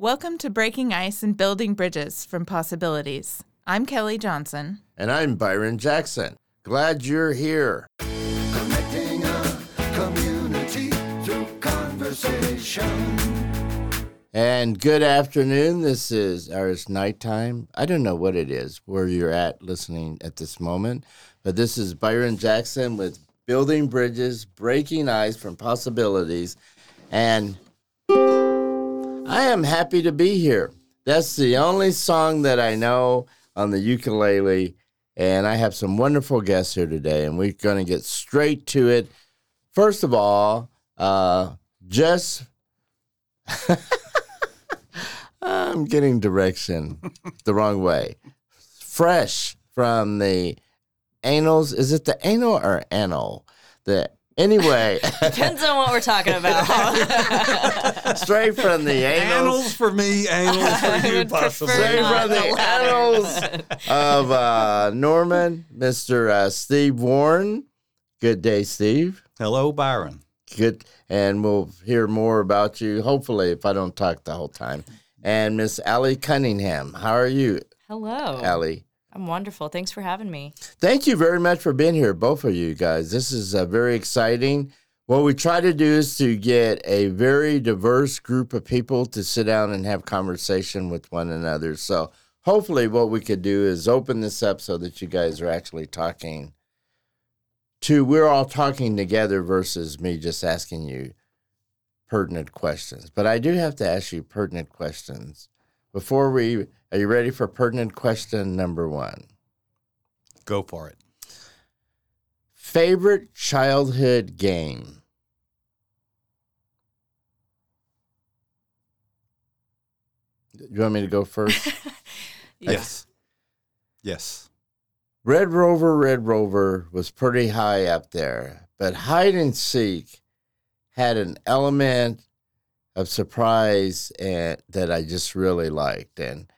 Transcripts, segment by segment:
Welcome to Breaking Ice and Building Bridges from Possibilities. I'm Kelly Johnson. And I'm Byron Jackson. Glad you're here. Connecting a community through conversation. And good afternoon. This is, or it's nighttime. I don't know what it is where you're at listening at this moment, but this is Byron Jackson with Building Bridges, Breaking Ice from Possibilities. And I am happy to be here. That's the only song that I know on the ukulele. And I have some wonderful guests here today, and we're going to get straight to it. First of all, uh, just I'm getting direction the wrong way. Fresh from the anals. Is it the anal or anal? The anyway, Depends on what we're talking about. straight from the Annals anals. for me, annals for you, would possibly. Straight from the the annals of uh, Norman, Mr. Uh, Steve Warren. Good day, Steve. Hello, Byron. Good, and we'll hear more about you. Hopefully, if I don't talk the whole time. And Miss Aly Cunningham, how are you, Hello. Aly? I'm wonderful. Thanks for having me. Thank you very much for being here, both of you guys. This is uh, very exciting. What we try to do is to get a very diverse group of people to sit down and have conversation with one another. So hopefully, what we could do is open this up so that you guys are actually talking to. We're all talking together versus me just asking you pertinent questions. But I do have to ask you pertinent questions before we. Are you ready for pertinent question number one? Go for it. Favorite childhood game? Do you want me to go first? Yes. Yes. Red Rover, Red Rover was pretty high up there, but hide and seek had an element of surprise and that I just really liked. And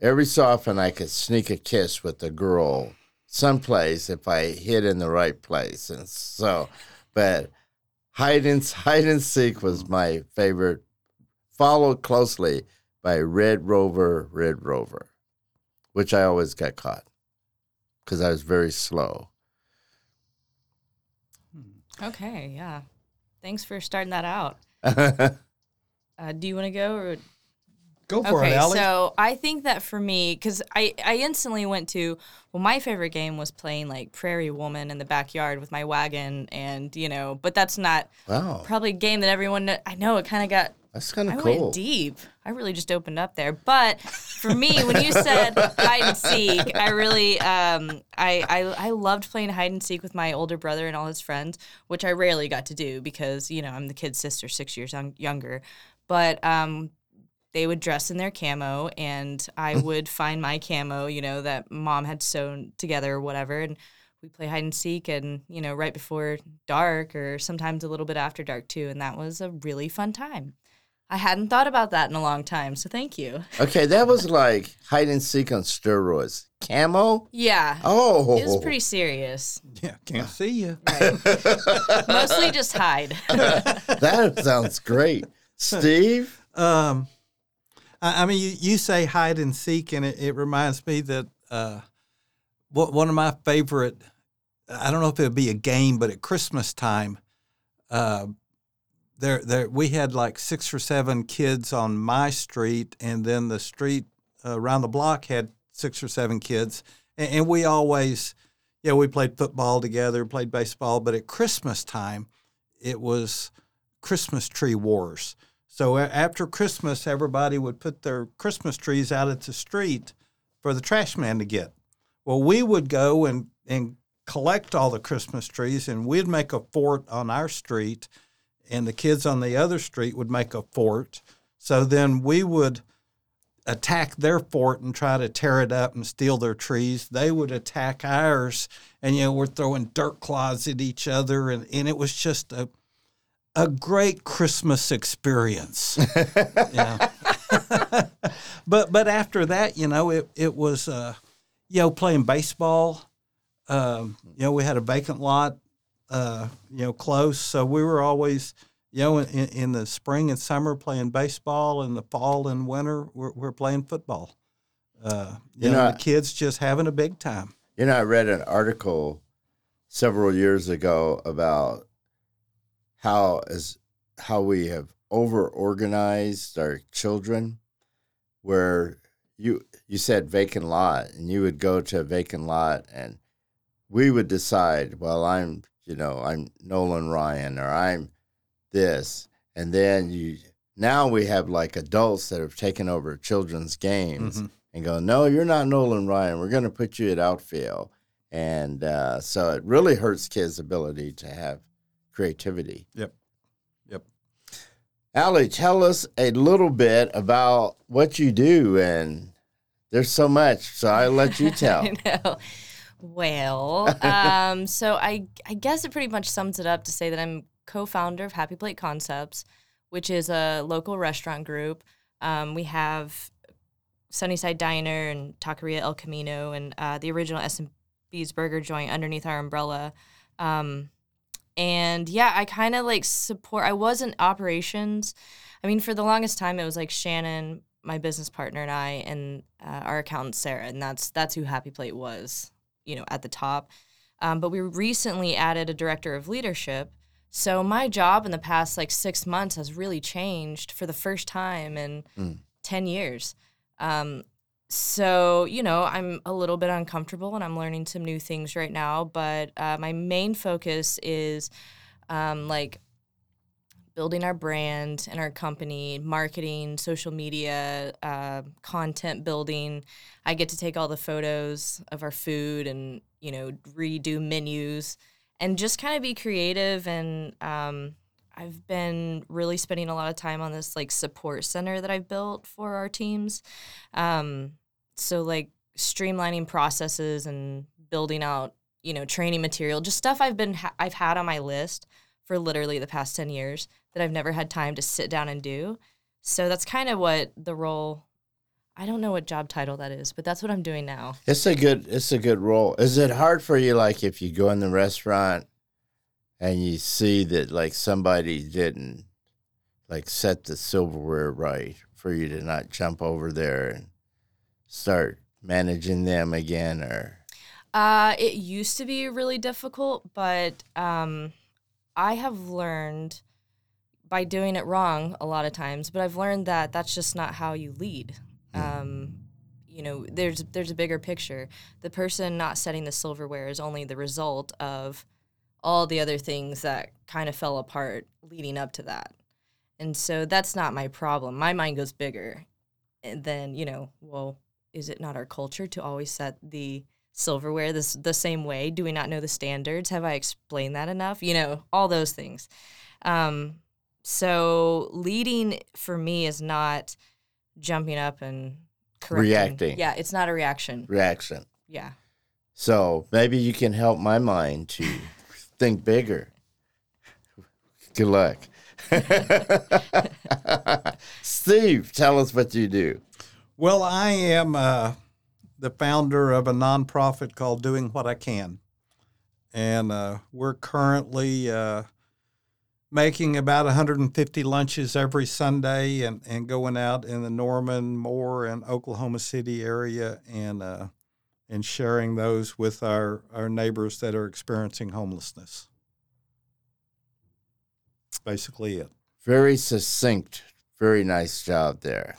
every so often I could sneak a kiss with a girl someplace if I hid in the right place. And so, but hide and hide and seek was my favorite, followed closely by Red Rover, Red Rover, which I always got caught because I was very slow. Okay, yeah. Thanks for starting that out. Uh, do you want to go or Go for okay? it, Aly. So I think that for me, because I I instantly went to well, my favorite game was playing like Prairie Woman in the backyard with my wagon, and you know, but that's not wow, probably a game that everyone. kn- I know it kind of got that's kind of cool. went deep. I really just opened up there. But for me, when you said hide and seek, I really, um, I, I, I loved playing hide and seek with my older brother and all his friends, which I rarely got to do because you know I'm the kid's sister, six years young, younger. But um, they would dress in their camo, and I would find my camo, you know, that mom had sewn together or whatever, and we play hide and seek, and you know, right before dark or sometimes a little bit after dark too, and that was a really fun time. I hadn't thought about that in a long time, so thank you. Okay, that was like hide and seek on steroids. Camo? Yeah, Oh, it was pretty serious. yeah, can't see you. Mostly just hide. that sounds great. Steve? Um, I, I mean, you, you say hide and seek, and it, it reminds me that uh, what, one of my favorite, I don't know if it would be a game, but at Christmas time, uh, there, there, we had like six or seven kids on my street, and then the street uh, around the block had six or seven kids, and, and we always, yeah, we played football together, played baseball, but at Christmas time, it was Christmas tree wars. So after Christmas, everybody would put their Christmas trees out at the street for the trash man to get. Well, we would go and, and collect all the Christmas trees, and we'd make a fort on our street, and the kids on the other street would make a fort. So then we would attack their fort and try to tear it up and steal their trees. They would attack ours, and you know we're throwing dirt clods at each other, and, and it was just a a great Christmas experience. yeah. but but after that, you know, it it was uh, you know playing baseball. Um, you know, we had a vacant lot, uh, you know, close, so we were always you know, in, in the spring and summer playing baseball, in the fall and winter we're, we're playing football. Uh, you, You know, know, the kids just having a big time. You know, I read an article several years ago about how as how we have over organized our children where you you said vacant lot and you would go to a vacant lot and we would decide, well, I'm you know, I'm Nolan Ryan or I'm this and then you now we have like adults that have taken over children's games Mhm. and go, no, you're not Nolan Ryan. We're going to put you at outfield. And uh, so it really hurts kids' ability to have creativity. Yep. Yep. Aly, tell us a little bit about what you do. And there's so much, so I'll let you tell. I know. Well, um, so I I guess it pretty much sums it up to say that I'm co-founder of Happy Plate Concepts, which is a local restaurant group. Um, we have Sunnyside Diner and Taqueria El Camino and uh, the original S&B's Burger Joint underneath our umbrella. Um, and yeah, I kind of like support. I was in operations. I mean, for the longest time, it was like Shannon, my business partner, and I, and uh, our accountant Sarah, and that's that's who Happy Plate was, you know, at the top. Um, but we recently added a director of leadership. So my job in the past like six months has really changed for the first time in Mm. ten years. Um, so you know, I'm a little bit uncomfortable, and I'm learning some new things right now. But uh, my main focus is um, like building our brand and our company, marketing, social media, uh, content building. I get to take all the photos of our food and you know redo menus and just kind of be creative. And um, I've been really spending a lot of time on this like support center that I've built for our teams. Um, so like streamlining processes and building out you know training material, just stuff I've been ha- I've had on my list for literally the past 10 years that I've never had time to sit down and do. So that's kind of what the role I don't know what job title that is, but that's what I'm doing now. It's a good it's a good role. Is it hard for you like if you go in the restaurant and you see that like somebody didn't like set the silverware right for you to not jump over there and start managing them again or Uh, it used to be really difficult, but um, I have learned by doing it wrong a lot of times. But I've learned that that's just not how you lead. Um, you know, there's there's a bigger picture. The person not setting the silverware is only the result of all the other things that kind of fell apart leading up to that. And so that's not my problem. My mind goes bigger. And then, you know, well, is it not our culture to always set the silverware this the same way? Do we not know the standards? Have I explained that enough? You know, all those things. Um, so leading for me is not jumping up and correcting. Reacting. Yeah, it's not a reaction. reaction. Yeah. So maybe you can help my mind to think bigger. Good luck. Steve, tell us what you do. Well, I am uh, the founder of a nonprofit called Doing What I Can. And uh, we're currently uh, making about 150 lunches every Sunday and, and going out in the Norman, Moore, and Oklahoma City area and, uh, and sharing those with our, our neighbors that are experiencing homelessness. Basically, it. Very succinct. Very nice job there.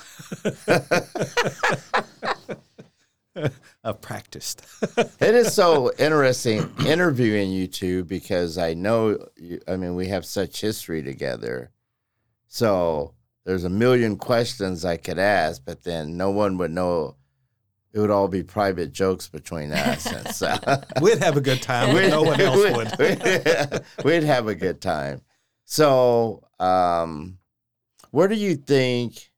I've practiced. It is so interesting interviewing you two because I know, you, I mean, we have such history together. So there's a million questions I could ask, but then no one would know. It would all be private jokes between us. And so We'd have a good time, but no one else would. would. We'd have a good time. So, um, where do you think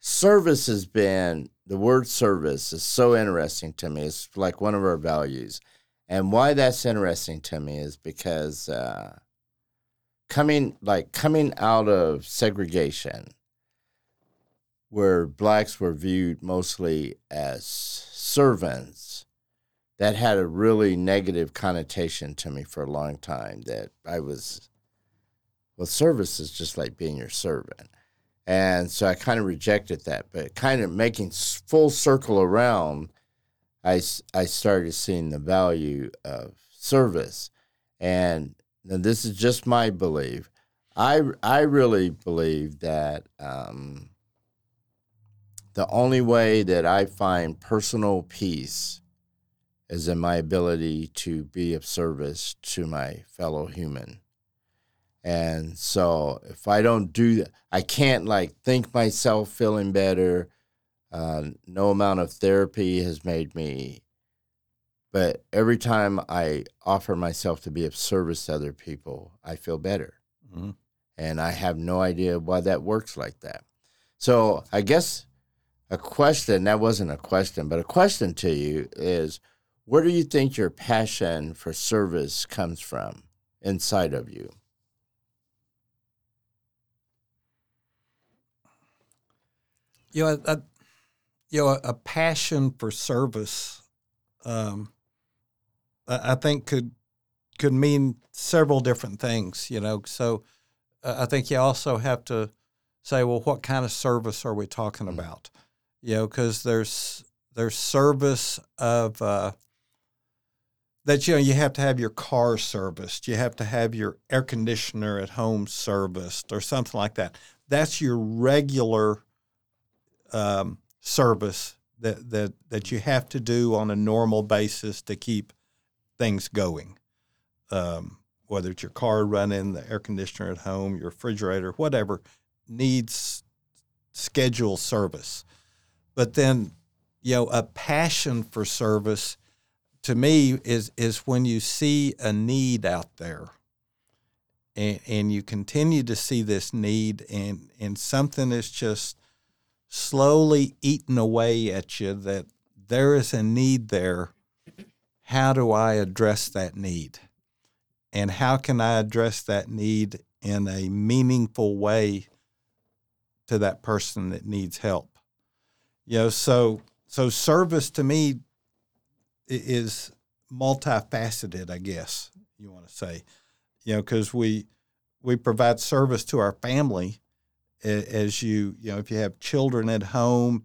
service has been? The word service is so interesting to me. It's like one of our values. And why that's interesting to me is because uh, coming like coming out of segregation, where blacks were viewed mostly as servants, that had a really negative connotation to me for a long time. That I was well, service is just like being your servant. And so I kind of rejected that, but kind of making full circle around, I, I started seeing the value of service. And now this is just my belief. I, I really believe that um, the only way that I find personal peace is in my ability to be of service to my fellow human. And so if I don't do that, I can't like think myself feeling better. Uh, no amount of therapy has made me. But every time I offer myself to be of service to other people, I feel better. Mhm. And I have no idea why that works like that. So I guess a question that wasn't a question, but a question to you is where do you think your passion for service comes from inside of you? you know, a, you know, a, passion for service, um, I, think could could mean several different things. You know, so uh, I think you also have to say, well, what kind of service are we talking Mm. about? You know, because there's there's service of uh, that you know you have to have your car serviced, you have to have your air conditioner at home serviced, or something like that. That's your regular um, service that, that that you have to do on a normal basis to keep things going. Um, whether it's your car running, the air conditioner at home, your refrigerator, whatever needs scheduled service. But then, you know, a passion for service to me is is when you see a need out there and, and you continue to see this need and, and something is just slowly eating away at you that there is a need there. How do I address that need? And how can I address that need in a meaningful way to that person that needs help? You know, so so service to me is multifaceted, I guess you want to say. You know, because we we provide service to our family as you you know if you have children at home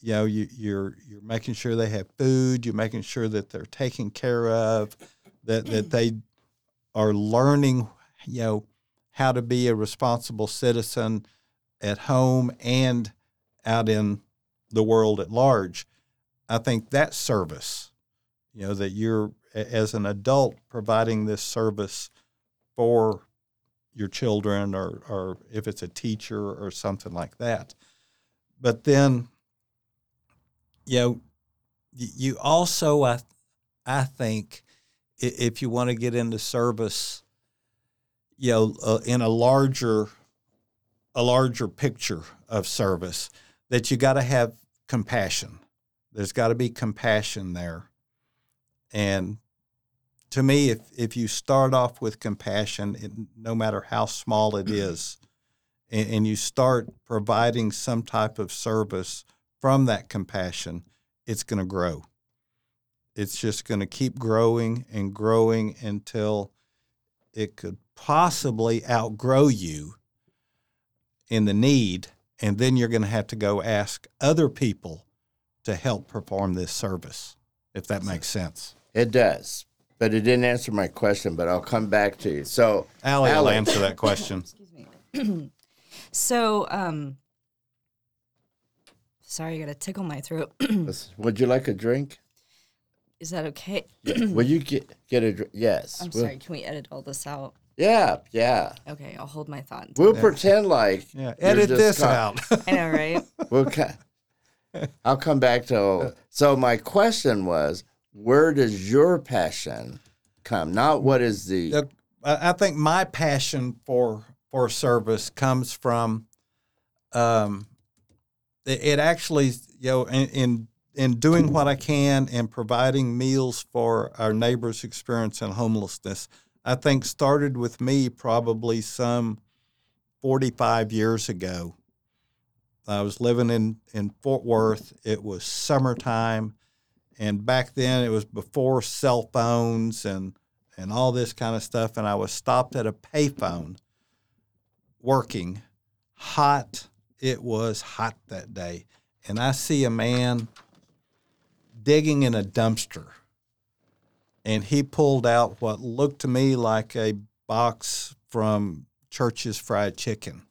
you know you, you're you're making sure they have food you're making sure that they're taken care of that that they are learning you know how to be a responsible citizen at home and out in the world at large i think that service you know that you're as an adult providing this service for your children or, or if it's a teacher or something like that. But then, you know, you also, I, I think, if you want to get into service, you know, uh, in a larger, a larger picture of service, that you got to have compassion. There's got to be compassion there, and to me, if if you start off with compassion, it, no matter how small it mm-hmm. is, and, and you start providing some type of service from that compassion, it's going to grow. It's just going to keep growing and growing until it could possibly outgrow you in the need, and then you're going to have to go ask other people to help perform this service, if that makes sense. It does, but it didn't answer my question. But I'll come back to you. So, Aly will answer that question. Excuse me. so, um, sorry, I gotta tickle my throat. would you like a drink? Is that okay? Will you get get a drink? Yes. I'm We'll- sorry. Can we edit all this out? Yeah, yeah. Okay, I'll hold my thought. We'll then. pretend like Yeah, edit this co- out. I know, right? We'll co- I'll come back to. So my question was, where does your passion come? Not what is the Look, I I think my passion for for service comes from um, it, it actually you know in, in in doing what I can and providing meals for our neighbors experiencing homelessness. I think started with me probably some 45 years ago. I was living in, in Fort Worth. It was summertime. And back then it was before cell phones and, and all this kind of stuff. And I was stopped at a payphone working, hot. It was hot that day. And I see a man digging in a dumpster. And he pulled out what looked to me like a box from Church's Fried Chicken.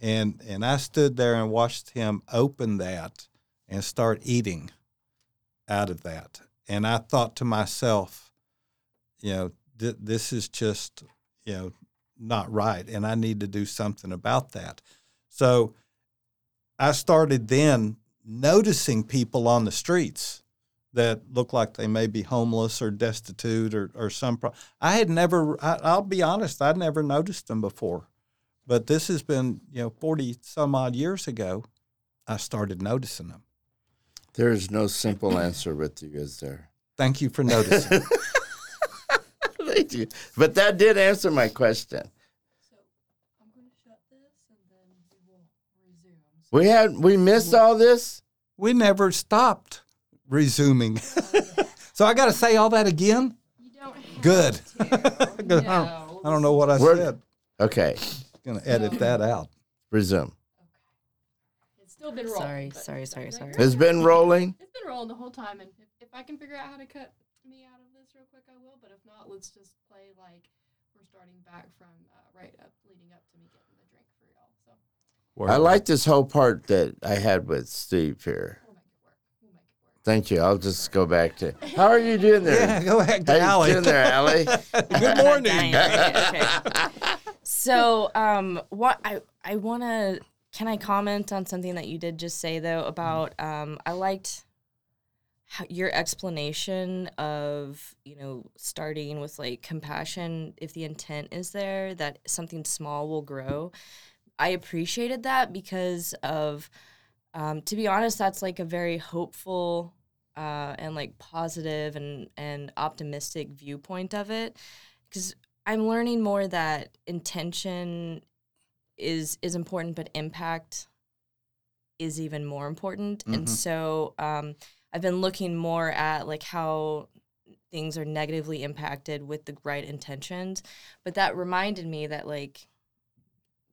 And, and I stood there and watched him open that and start eating out of that. And I thought to myself, you know, th- this is just, you know, not right. And I need to do something about that. So I started then noticing people on the streets that look like they may be homeless or destitute or, or some. Pro- I had never, I, I'll be honest, I'd never noticed them before. But this has been, you know, 40 some odd years ago, I started noticing them. There is no simple answer with you, is there? Thank you for noticing. Thank you. But that did answer my question. So I'm going to shut this and then we will resume. We had we missed all this. we never stopped resuming. so I got to say all that again? You don't have Good. to. 'Cause I, don't, No. I don't know what I We're- said. Okay, Going to edit that out. resume. It's still been rolling. Sorry, sorry, sorry, sorry. It's been rolling. It's been rolling the whole time, and if, if I can figure out how to cut me out of this real quick, I will. But if not, let's just play like we're starting back from uh, right up, leading up to me getting the drink for y'all. So I like this whole part that I had with Steve here. we'll make it work. We'll make it work. Thank you. I'll just go back to. How are you doing there? Yeah, go ahead, How you doing there, Aly? Good morning. Dying. Okay. So, um, what I I want to can I comment on something that you did just say though about um, I liked how, your explanation of you know starting with like compassion if the intent is there that something small will grow. I appreciated that because of um, to be honest, that's like a very hopeful uh, and like positive and and optimistic viewpoint of it because I'm learning more that intention is is important, but impact is even more important. And Mhm. so um, I've been looking more at like how things are negatively impacted with the right intentions. But that reminded me that like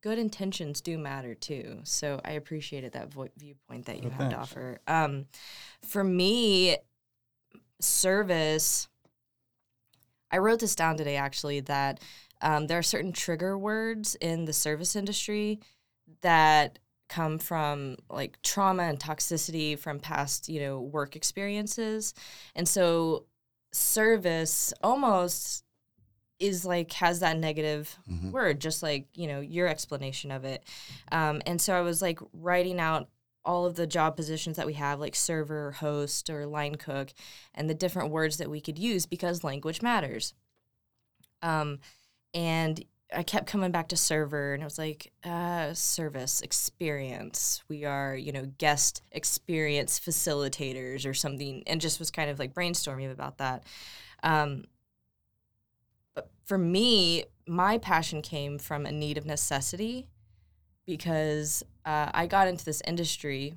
good intentions do matter too. So I appreciated that vo- viewpoint that you Well, had to offer. Um, for me, service. I wrote this down today actually that um, there are certain trigger words in the service industry that come from like trauma and toxicity from past you know work experiences and so service almost is like has that negative Mhm. word just like you know your explanation of it um, and so i was like writing out all of the job positions that we have like server host or line cook and the different words that we could use because language matters um, and I kept coming back to server, and it was like uh, service experience. We are, you know, guest experience facilitators or something, and just was kind of like brainstorming about that. Um, for me, my passion came from a need of necessity because uh, I got into this industry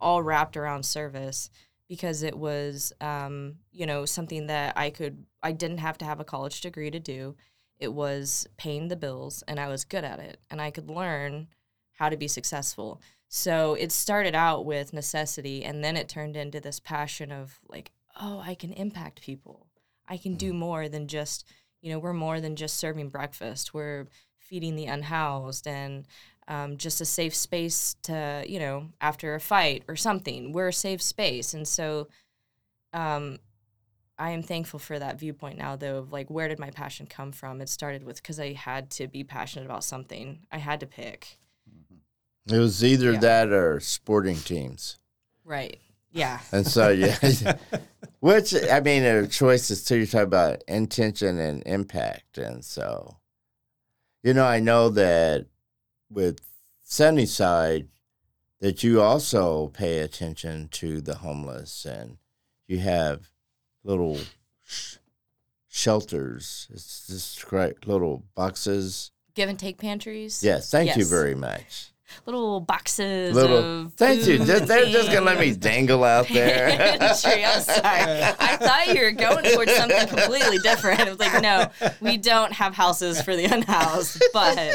all wrapped around service because it was, um, you know, something that I could, I didn't have to have a college degree to do it was paying the bills and I was good at it and I could learn how to be successful. So it started out with necessity and then it turned into this passion of like, oh, I can impact people. I can do more than just, you know, we're more than just serving breakfast. We're feeding the unhoused and um, just a safe space to, you know, after a fight or something. We're a safe space. And so um, I am thankful for that viewpoint now, though, of like, where did my passion come from? It started with because I had to be passionate about something. I had to pick. It was either Yeah. that or sporting teams. Right. Yeah. And so, yeah, which I mean, are choices too. you talk about intention and impact. And so, you know, I know that with Sunnyside, that you also pay attention to the homeless and you have little sh- shelters. It's just great little boxes. Give and take pantries. Yes, thank you very much. Little boxes Little, of. thank you. Just, they're just gonna let me dangle out there. Pantry, I'm sorry. I thought you were going towards something completely different. I was like, no, we don't have houses for the unhoused, but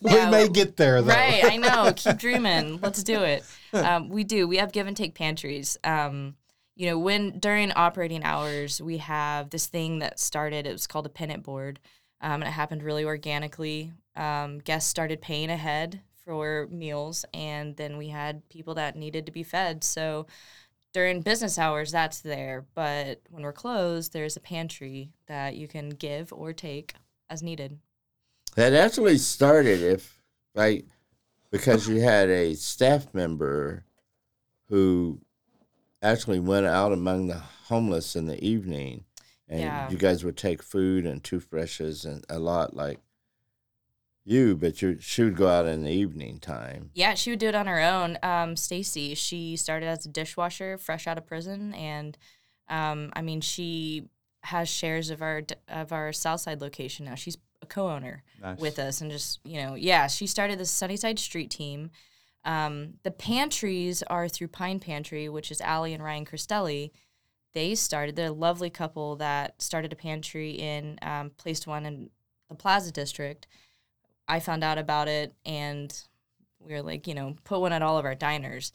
we may get there though. Right, I know. Keep dreaming. Let's do it. Um, we do. We have give and take pantries. Um, you know, when during operating hours, we have this thing that started. It was called a pennant board, um, and it happened really organically. Um, guests started paying ahead for meals, and then we had people that needed to be fed. So during business hours, that's there. But when we're closed, there's a pantry that you can give or take as needed. That actually started if like because you had a staff member who actually went out among the homeless in the evening and Yeah. you guys would take food and toothbrushes and a lot like you, but you she would go out in the evening time. Yeah, she would do it on her own. Um, Stacy, she started as a dishwasher, fresh out of prison, and um, I mean, she has shares of our of our Southside location now. She's a co-owner Nice. with us, and just you know, yeah, she started the Sunnyside Street team. Um, the pantries are through Pine Pantry, which is Allie and Ryan Cristelli. They started. They're a lovely couple that started a pantry in um, placed one in the Plaza District. I found out about it, and we were like, you know, put one at all of our diners.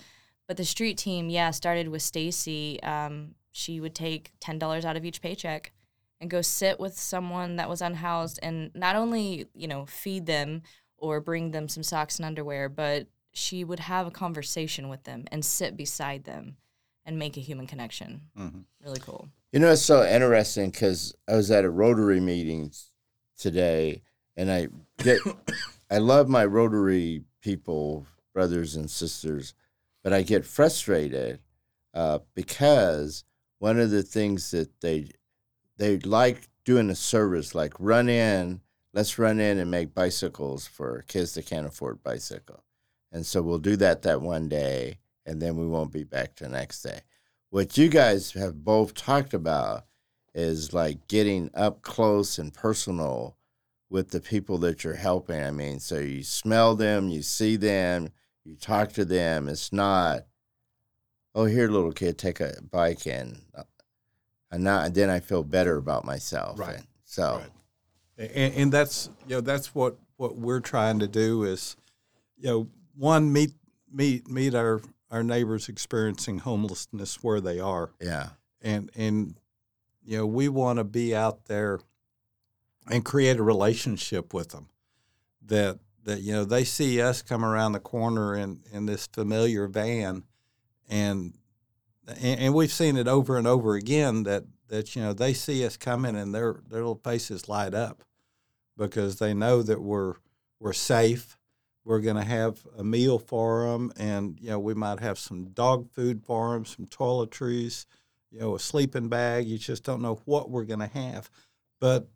But the street team, yeah, started with Stacy. Um, she would take ten dollars out of each paycheck and go sit with someone that was unhoused, and not only you know feed them or bring them some socks and underwear, but she would have a conversation with them and sit beside them and make a human connection. Mhm. Really cool. You know, it's so interesting because I was at a Rotary meeting today, and I get, I love my Rotary people, brothers and sisters, but I get frustrated uh, because one of the things that they they like doing a service like run in, let's run in and make bicycles for kids that can't afford bicycle, and so we'll do that that one day, and then we won't be back the next day. What you guys have both talked about is like getting up close and personal with the people that you're helping. I mean, so you smell them, you see them, you talk to them. It's not, oh, here, little kid, take a bike and, uh, and now then I feel better about myself. Right. And so, Right. and, and that's you know that's what what we're trying to do is you know one meet meet meet our our neighbors experiencing homelessness where they are yeah, and and you know we want to be out there and create a relationship with them that that you know they see us come around the corner in in this familiar van and and, and we've seen it over and over again that that you know they see us coming and their their little faces light up because they know that we're we're safe. We're going to have a meal for them and you know we might have some dog food for them some toiletries you know a sleeping bag. You just don't know what we're going to have. But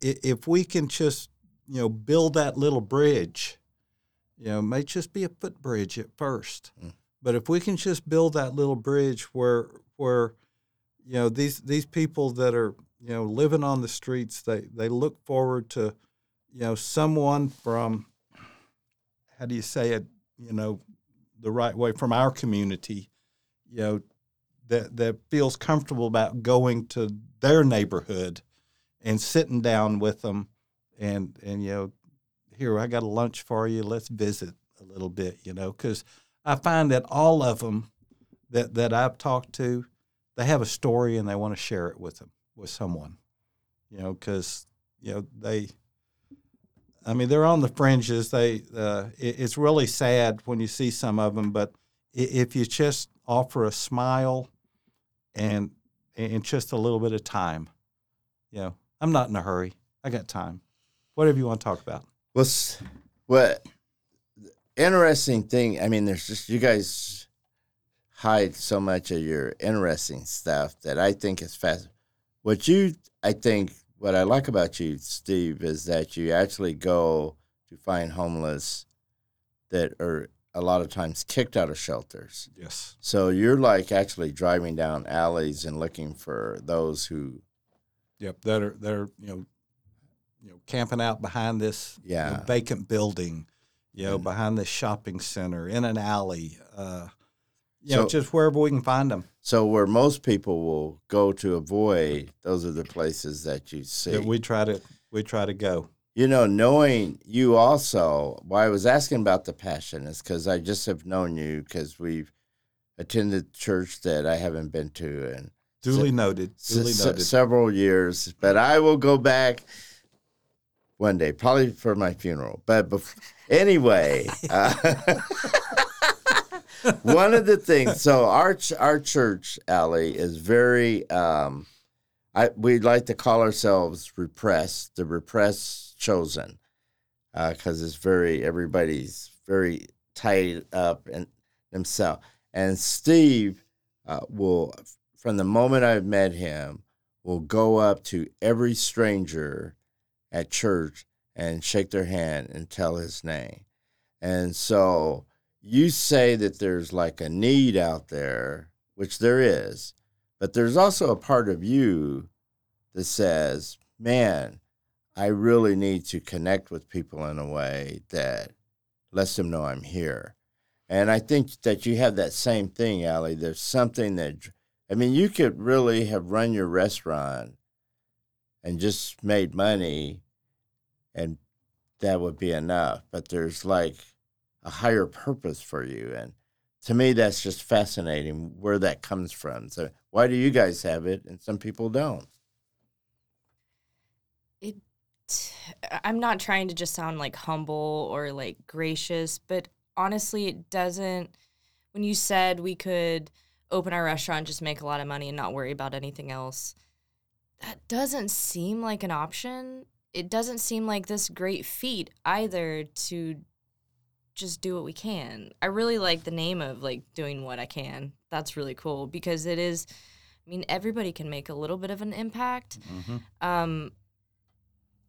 if we can just you know build that little bridge you know it may just be a footbridge at first Mm. but if we can just build that little bridge where where you know these these people that are you know living on the streets they they look forward to you know someone from how do you say it you know the right way from our community you know that that feels comfortable about going to their neighborhood and sitting down with them and and you know here I got a lunch for you let's visit a little bit you know cuz I find that all of them that that I've talked to they have a story and they want to share it with them with someone you know cuz you know they I mean, they're on the fringes. They, uh, it, it's really sad when you see some of them. But if you just offer a smile and and just a little bit of time, you know, I'm not in a hurry. I got time. Whatever you want to talk about. What's what interesting thing? I mean, there's just you guys hide so much of your interesting stuff that I think is fast. What you, I think, what I like about you, Steve, is that you actually go to find homeless that are a lot of times kicked out of shelters. Yes. So you're like actually driving down alleys and looking for those who, Yep. That are they're you know, you know, camping out behind this you know, vacant building, you know, And- behind this shopping center, in an alley, uh, you know, just wherever we can find them. so where most people will go to avoid, those are the places that you see. That we try to we try to go. you know, knowing you also, why I was asking about the passion is because I just have known you because we've attended church that I haven't been to and Duly noted. Duly noted. several years. But I will go back one day, probably for my funeral. But anyway, uh, one of the things. So our ch- our church, Aly, is very. Um, I we like to call ourselves repressed, the repressed chosen, because it's very everybody's very tied up in themselves. And Steve uh, will, from the moment I've met him, will go up to every stranger at church and shake their hand and tell his name. And so you say that there's like a need out there, which there is, but there's also a part of you that says, man, I really need to connect with people in a way that lets them know I'm here. And I think that you have that same thing, Aly. There's something that, I mean, you could really have run your restaurant and just made money, and that would be enough. But there's like a higher purpose for you. And to me, that's just fascinating where that comes from. So, why do you guys have it and some people don't? It, I'm not trying to just sound like humble or like gracious, but honestly, it doesn't. When you said we could open our restaurant, just make a lot of money and not worry about anything else, that doesn't seem like an option. It doesn't seem like this great feat either to just do what we can. I really like the name of like doing what I can. That's really cool because it is. I mean, everybody can make a little bit of an impact. Um,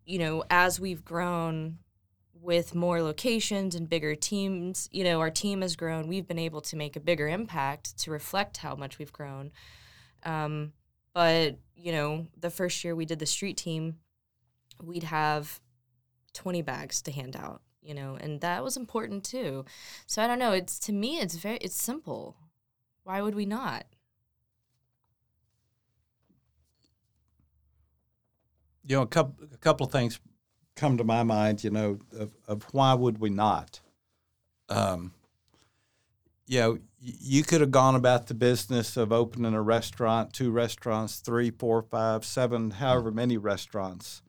you know, as we've grown with more locations and bigger teams, you know, our team has grown. We've been able to make a bigger impact to reflect how much we've grown. Um, but, you know, the first year we did the street team, we'd have 20 bags to hand out, you know, and that was important too. So I don't know. It's to me, it's very, it's simple. Why would we not? you know, a couple a couple of things come to my mind. You know, of, of why would we not? Um, you know, you could have gone about the business of opening a restaurant, two restaurants, three, four, five, seven, however many restaurants,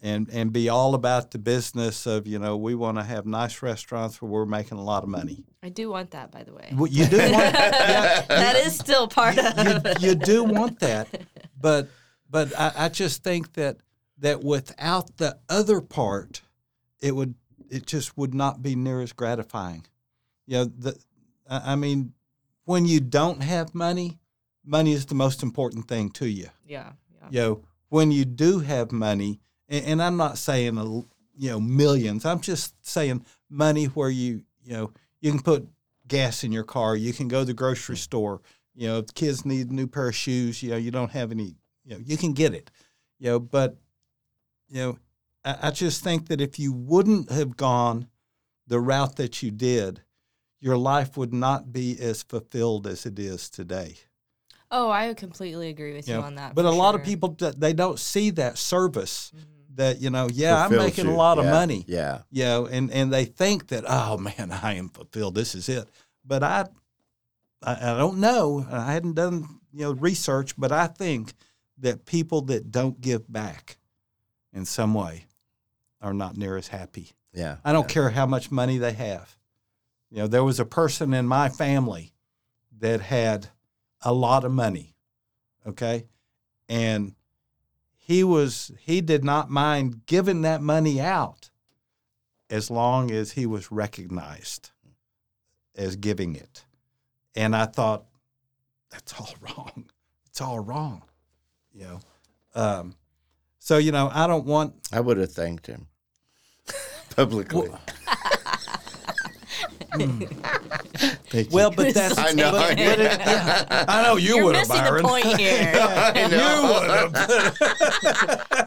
and and be all about the business of you know we want to have nice restaurants where we're making a lot of money. I do want that, by the way. Well, you do want yeah, that is still part of you, you do want that, but but I, I just think that that without the other part, it would it just would not be near as gratifying. You know, the I mean, when you don't have money, money is the most important thing to you. Yeah, yeah. You know, when you do have money, and, and I'm not saying a you know millions. I'm just saying money where you you know you can put gas in your car. You can go to the grocery store. You know, if kids need a new pair of shoes. You know, you don't have any. You know, you can get it. You know, but you know, I, I just think that if you wouldn't have gone the route that you did, your life would not be as fulfilled as it is today. Oh, I completely agree with you, you know. on that. But for a lot of people they don't see that service Mhm. that you know, yeah, I'm Fulfills making a you. lot of money, Yeah. you know, and and they think that oh man, I am fulfilled. This is it. But I, I, I don't know. I hadn't done you know research, but I think that people that don't give back in some way are not near as happy. Yeah. I don't care how much money they have. You know, there was a person in my family that had a lot of money, okay? And he was he did not mind giving that money out as long as he was recognized as giving it. And I thought that's all wrong. It's all wrong. You know. Um, so you know, I don't want I would have thanked him publicly. Hmm. Thank well, but that's I know. But, but it, yeah, I know you You're would have, missing Byron. the point here. I know.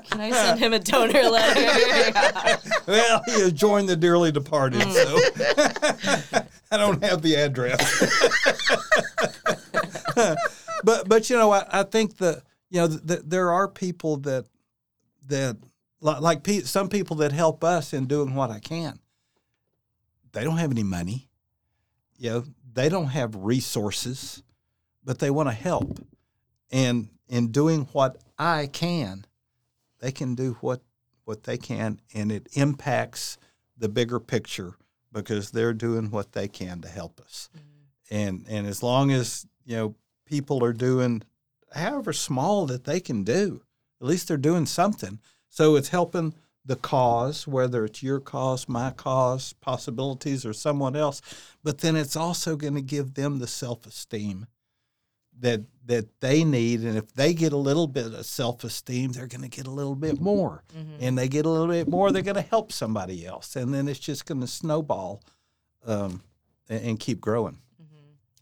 Can I send him a donor letter? well, he has joined the dearly departed, so hmm. I don't have the address. but but you know, I, I think that you know th- there are people that that Li- Like pe- some people that help us in doing what I can. They don't have any money. You know, they don't have resources, but they want to help. And in doing what I can, they can do what what they can, and it impacts the bigger picture because they're doing what they can to help us. Mm-hmm. And and as long as you know people are doing however small that they can do, at least they're doing something. So it's helping the cause, whether it's your cause, my cause, possibilities, or someone else. But then it's also going to give them the self esteem that that they need and if they get a little bit of self-esteem they're going to get a little bit more and they get a little bit more they're going to help somebody else and then it's just going to snowball um, and, and keep growing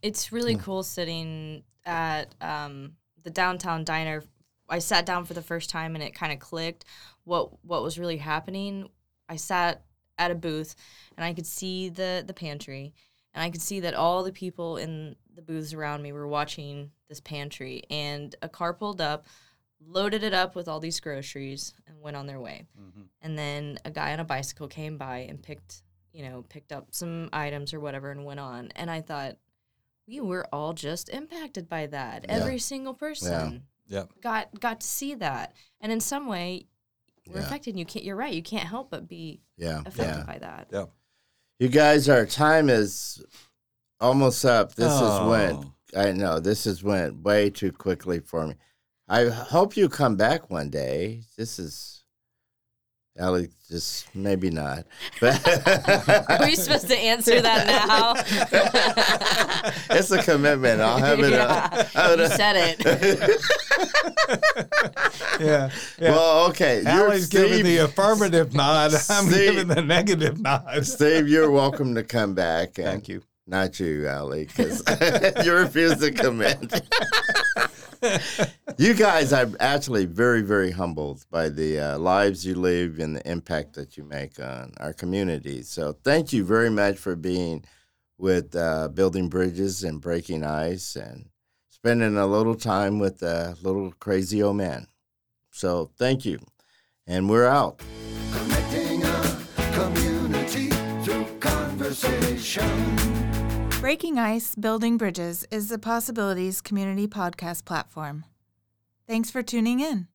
It's really Hmm. cool sitting at um, the downtown diner. I sat down for the first time and it kind of clicked what what was really happening. I sat at a booth and I could see the the pantry and I could see that all the people in the booths around me were watching this pantry and a car pulled up, loaded it up with all these groceries and went on their way. Mm-hmm. And then a guy on a bicycle came by and picked, you know, picked up some items or whatever and went on. And I thought, we were all just impacted by that. Yeah. Every single person Yep. got got to see that, and in some way, we're Yeah. affected. You can't. You're right. You can't help but be Yeah, affected yeah. by that. Yeah. You guys, our time is almost up. This Oh. is went. I know this has went way too quickly for me. I hope you come back one day. This is, Ellie, just maybe not. But Are we supposed to answer that now? it's a commitment. I'll have it. Uh, yeah, up. I'll you uh, said it. Yeah. yeah. Well, okay. You're giving the affirmative nod. I'm Steve. giving the negative nod. Steve, you're welcome to come back. and- Thank you. Not you, Aly, because you refuse to commit. you guys, I'm actually very, very humbled by the uh, lives you live and the impact that you make on our community. So thank you very much for being with uh, Building Bridges and Breaking Ice and spending a little time with a little crazy old man. So thank you. And we're out. Connecting a community through conversation. Breaking Ice, Building Bridges is the Possibilities Community Podcast platform. Thanks for tuning in.